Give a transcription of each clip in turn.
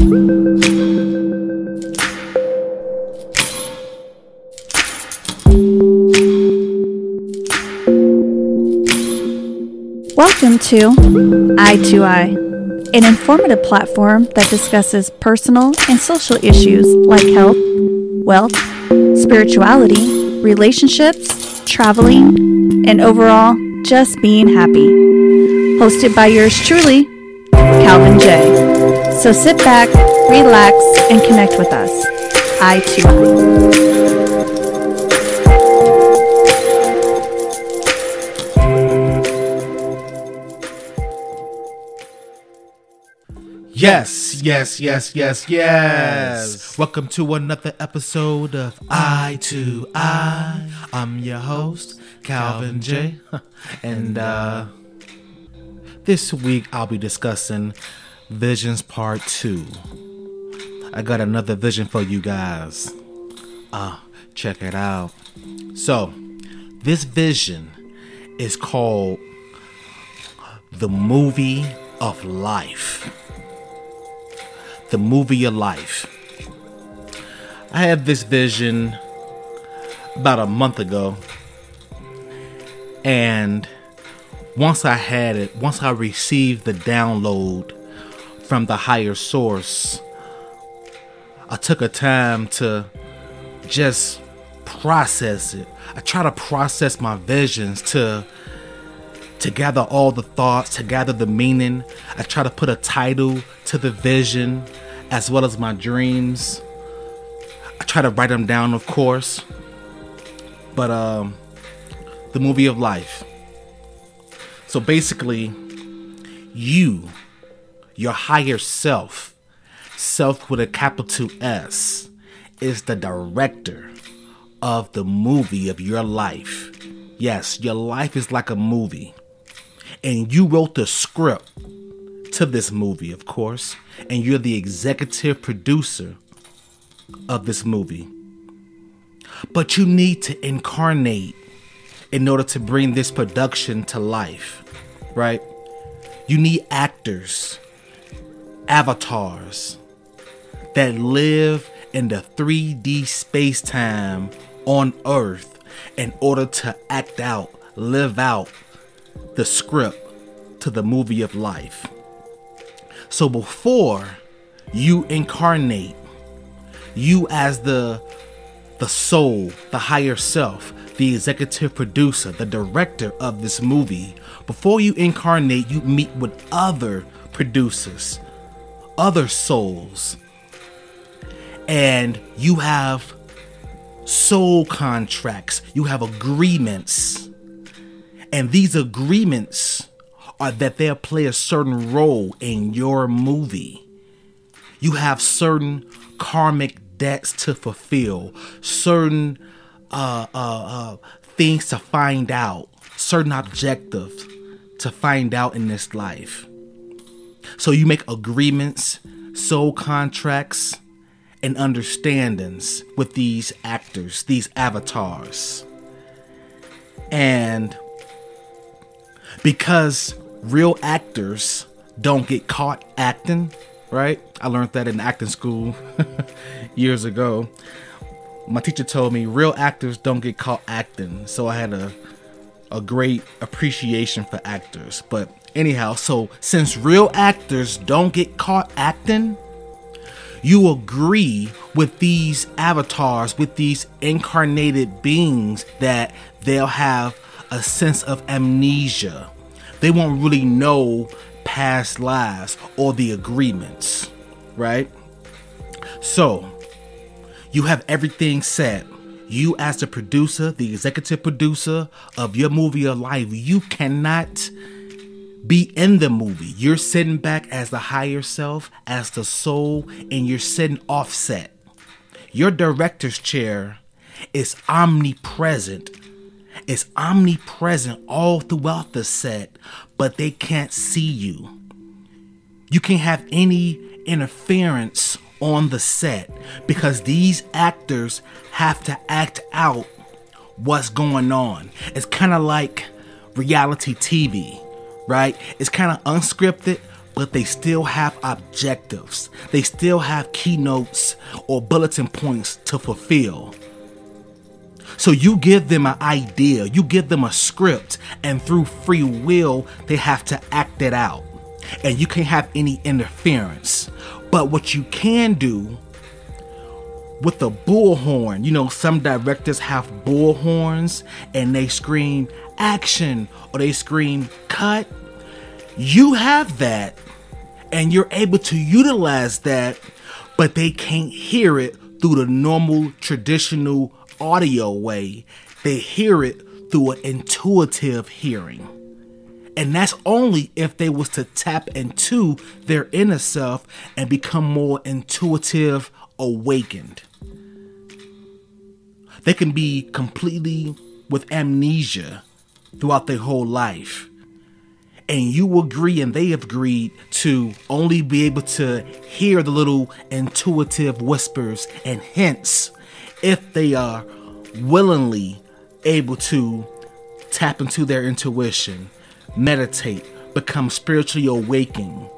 Welcome to Eye to Eye, an informative platform that discusses personal and social issues like health, wealth, spirituality, relationships, traveling, and overall, just being happy. Hosted by yours truly, Calvin J. So sit back, relax, and connect with us. Eye to Eye. Yes, yes, yes, yes, yes. Welcome to another episode of Eye to Eye. I'm your host, Calvin J. And uh this week I'll be discussing Visions Part 2. I got another vision for you guys. Uh, check it out. So, this vision is called The Movie of Life the movie of life. I had this vision about a month ago, and once I had it, once I received the download from the higher source, I took a time to just process it. I try to process my visions to to gather all the thoughts, to gather the meaning. I try to put a title to the vision as well as my dreams. I try to write them down, of course. But um the movie of life. So basically, you, your higher self, self with a capital S, is the director of the movie of your life. Yes, your life is like a movie and you wrote the script to this movie, of course, and you're the executive producer of this movie. But you need to incarnate in order to bring this production to life, right? You need actors, avatars that live in the 3D space time on Earth in order to act out, live out the script to the movie of life. So before you incarnate, you as the the soul, the higher self, the executive producer, the director of this movie, before you incarnate, you meet with other producers, other souls, and you have soul contracts, you have agreements and these agreements are that they'll play a certain role in your movie. You have certain karmic debts to fulfill, certain uh, uh, uh, things to find out, certain objectives to find out in this life. So you make agreements, soul contracts, and understandings with these actors, these avatars. And because real actors don't get caught acting, right? I learned that in acting school years ago. My teacher told me real actors don't get caught acting, so I had a a great appreciation for actors. But anyhow, so since real actors don't get caught acting, you agree with these avatars, with these incarnated beings that they'll have a sense of amnesia. They won't really know past lives or the agreements, right? So, you have everything set. You, as the producer, the executive producer of your movie of life, you cannot be in the movie. You're sitting back as the higher self, as the soul, and you're sitting offset. Your director's chair is omnipresent It's omnipresent all throughout the set, but they can't see you. You can't have any interference on the set because these actors have to act out what's going on. It's kind of like reality TV, right? It's kind of unscripted, but they still have objectives. They still have keynotes or bulletin points to fulfill. So you give them an idea, you give them a script, and through free will, they have to act it out. And you can't have any interference. But what you can do with the bullhorn, you know, some directors have bullhorns and they scream action or they scream cut. You have that and you're able to utilize that, but they can't hear it through the normal traditional audio way. They hear it through an intuitive hearing. And that's only if they was to tap into their inner self and become more intuitive, awakened. They can be completely with amnesia throughout their whole life. And you agree, and they have agreed to only be able to hear the little intuitive whispers and hints if they are willingly able to tap into their intuition, meditate, become spiritually awakened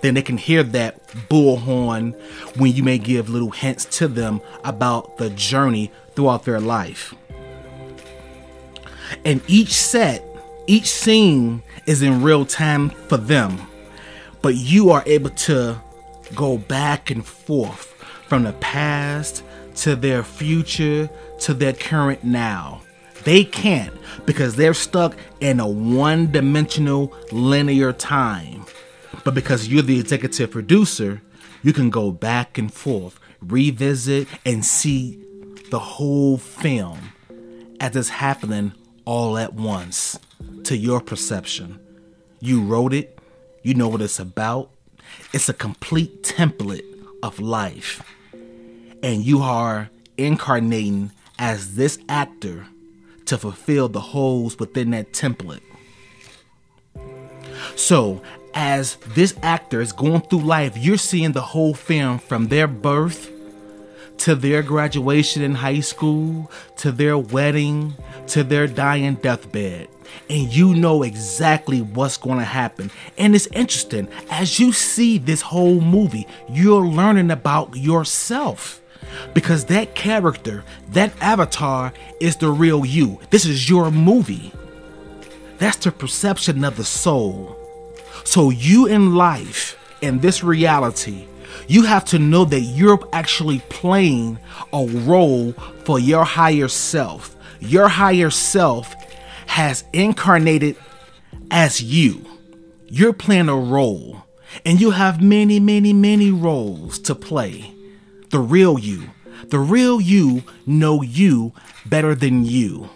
then they can hear that bullhorn when you may give little hints to them about the journey throughout their life. And each set, each scene is in real time for them, but you are able to go back and forth from the past to their future to their current now. They can't because they're stuck in a one dimensional linear time. But because you're the executive producer, you can go back and forth, revisit, and see the whole film as it's happening all at once to your perception. You wrote it, you know what it's about. It's a complete template of life. And you are incarnating as this actor to fulfill the holes within that template. So, as this actor is going through life, you're seeing the whole film from their birth to their graduation in high school, to their wedding, to their dying deathbed. And you know exactly what's going to happen. And it's interesting, as you see this whole movie, you're learning about yourself. Because that character, that avatar, is the real you. This is your movie. That's the perception of the soul. So, you in life, in this reality, you have to know that you're actually playing a role for your higher self. Your higher self has incarnated as you. You're playing a role, and you have many, many, many roles to play. The real you. The real you know you better than you.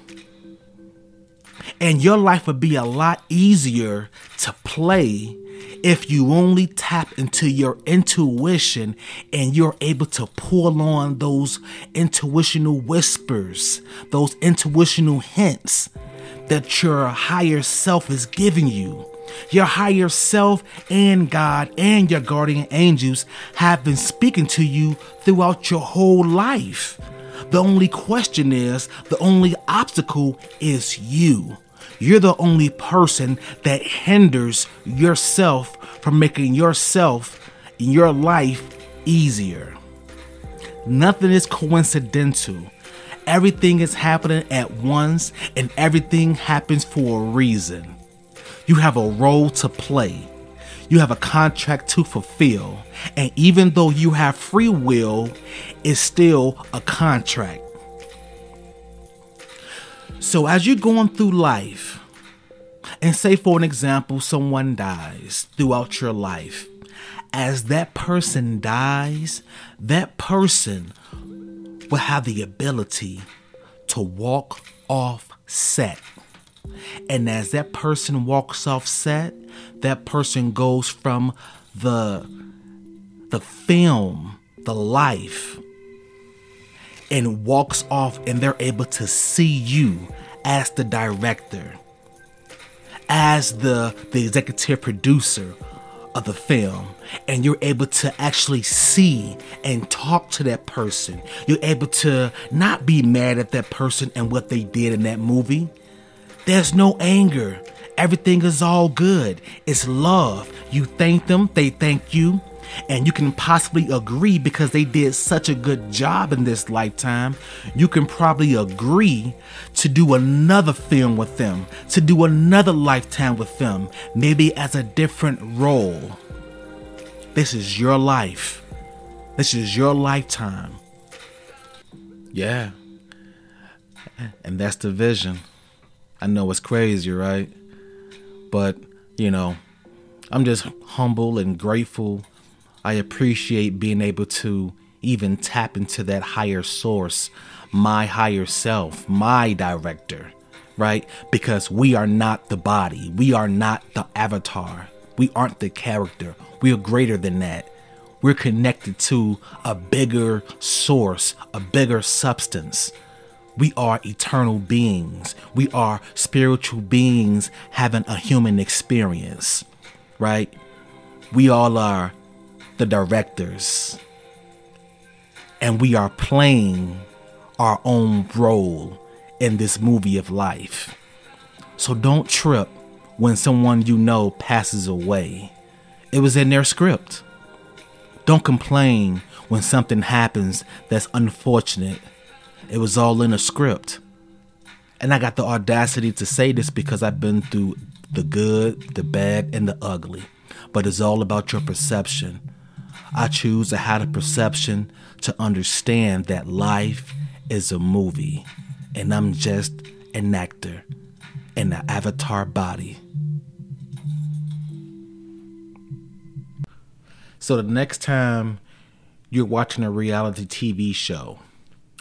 And your life would be a lot easier to play if you only tap into your intuition and you're able to pull on those intuitional whispers, those intuitional hints that your higher self is giving you. Your higher self and God and your guardian angels have been speaking to you throughout your whole life. The only question is, the only obstacle is you. You're the only person that hinders yourself from making yourself and your life easier. Nothing is coincidental. Everything is happening at once, and everything happens for a reason. You have a role to play. You have a contract to fulfill. And even though you have free will, it's still a contract. So as you're going through life, and say for an example, someone dies throughout your life, as that person dies, that person will have the ability to walk off set. And as that person walks off set, that person goes from the the film, the life, and walks off and they're able to see you as the director, as the, the executive producer of the film and you're able to actually see and talk to that person. You're able to not be mad at that person and what they did in that movie. There's no anger Everything is all good. It's love. You thank them, they thank you. And you can possibly agree because they did such a good job in this lifetime. You can probably agree to do another film with them, to do another lifetime with them, maybe as a different role. This is your life. This is your lifetime. Yeah. And that's the vision. I know it's crazy, right? But, you know, I'm just humble and grateful. I appreciate being able to even tap into that higher source, my higher self, my director, right? Because we are not the body, we are not the avatar, we aren't the character, we are greater than that. We're connected to a bigger source, a bigger substance. We are eternal beings. We are spiritual beings having a human experience, right? We all are the directors. And we are playing our own role in this movie of life. So don't trip when someone you know passes away. It was in their script. Don't complain when something happens that's unfortunate it was all in a script. And I got the audacity to say this because I've been through the good, the bad, and the ugly. But it's all about your perception. I choose to have a perception to understand that life is a movie and I'm just an actor in an avatar body. So the next time you're watching a reality TV show,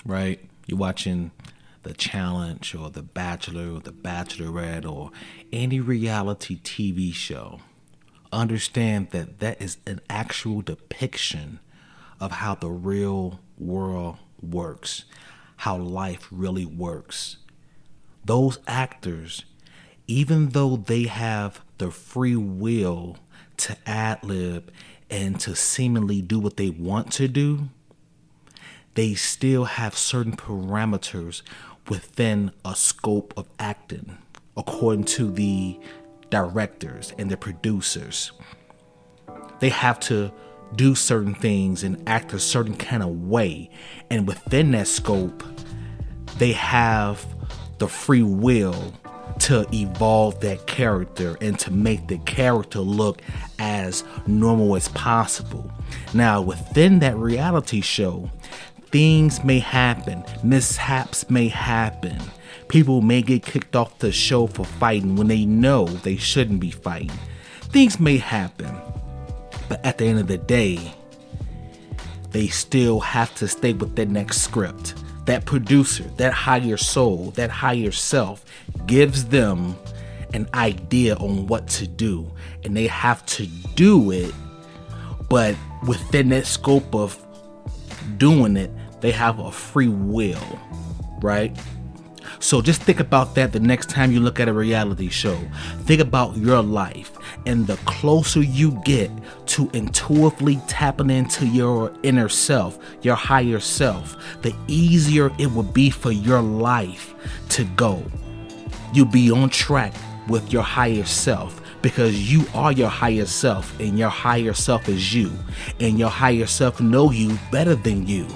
right? You're watching The Challenge or The Bachelor or The Bachelorette or any reality TV show. Understand that that is an actual depiction of how the real world works, how life really works. Those actors, even though they have the free will to ad lib and to seemingly do what they want to do, they still have certain parameters within a scope of acting, according to the directors and the producers. They have to do certain things and act a certain kind of way. And within that scope, they have the free will to evolve that character and to make the character look as normal as possible. Now, within that reality show, things may happen, mishaps may happen. People may get kicked off the show for fighting when they know they shouldn't be fighting. Things may happen, but at the end of the day, they still have to stay with the next script. That producer, that higher soul, that higher self gives them an idea on what to do, and they have to do it, but within that scope of doing it, they have a free will, right? So just think about that the next time you look at a reality show. Think about your life. And the closer you get to intuitively tapping into your inner self, your higher self, the easier it will be for your life to go. You'll be on track with your higher self because you are your higher self and your higher self is you and your higher self know you better than you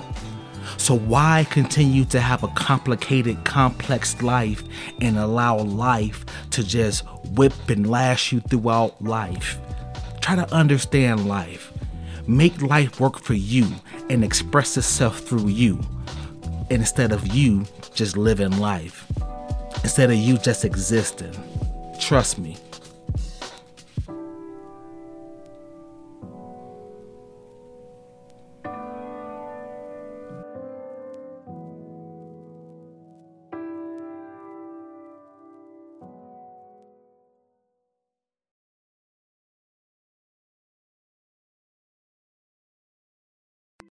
so, why continue to have a complicated, complex life and allow life to just whip and lash you throughout life? Try to understand life. Make life work for you and express itself through you instead of you just living life, instead of you just existing. Trust me,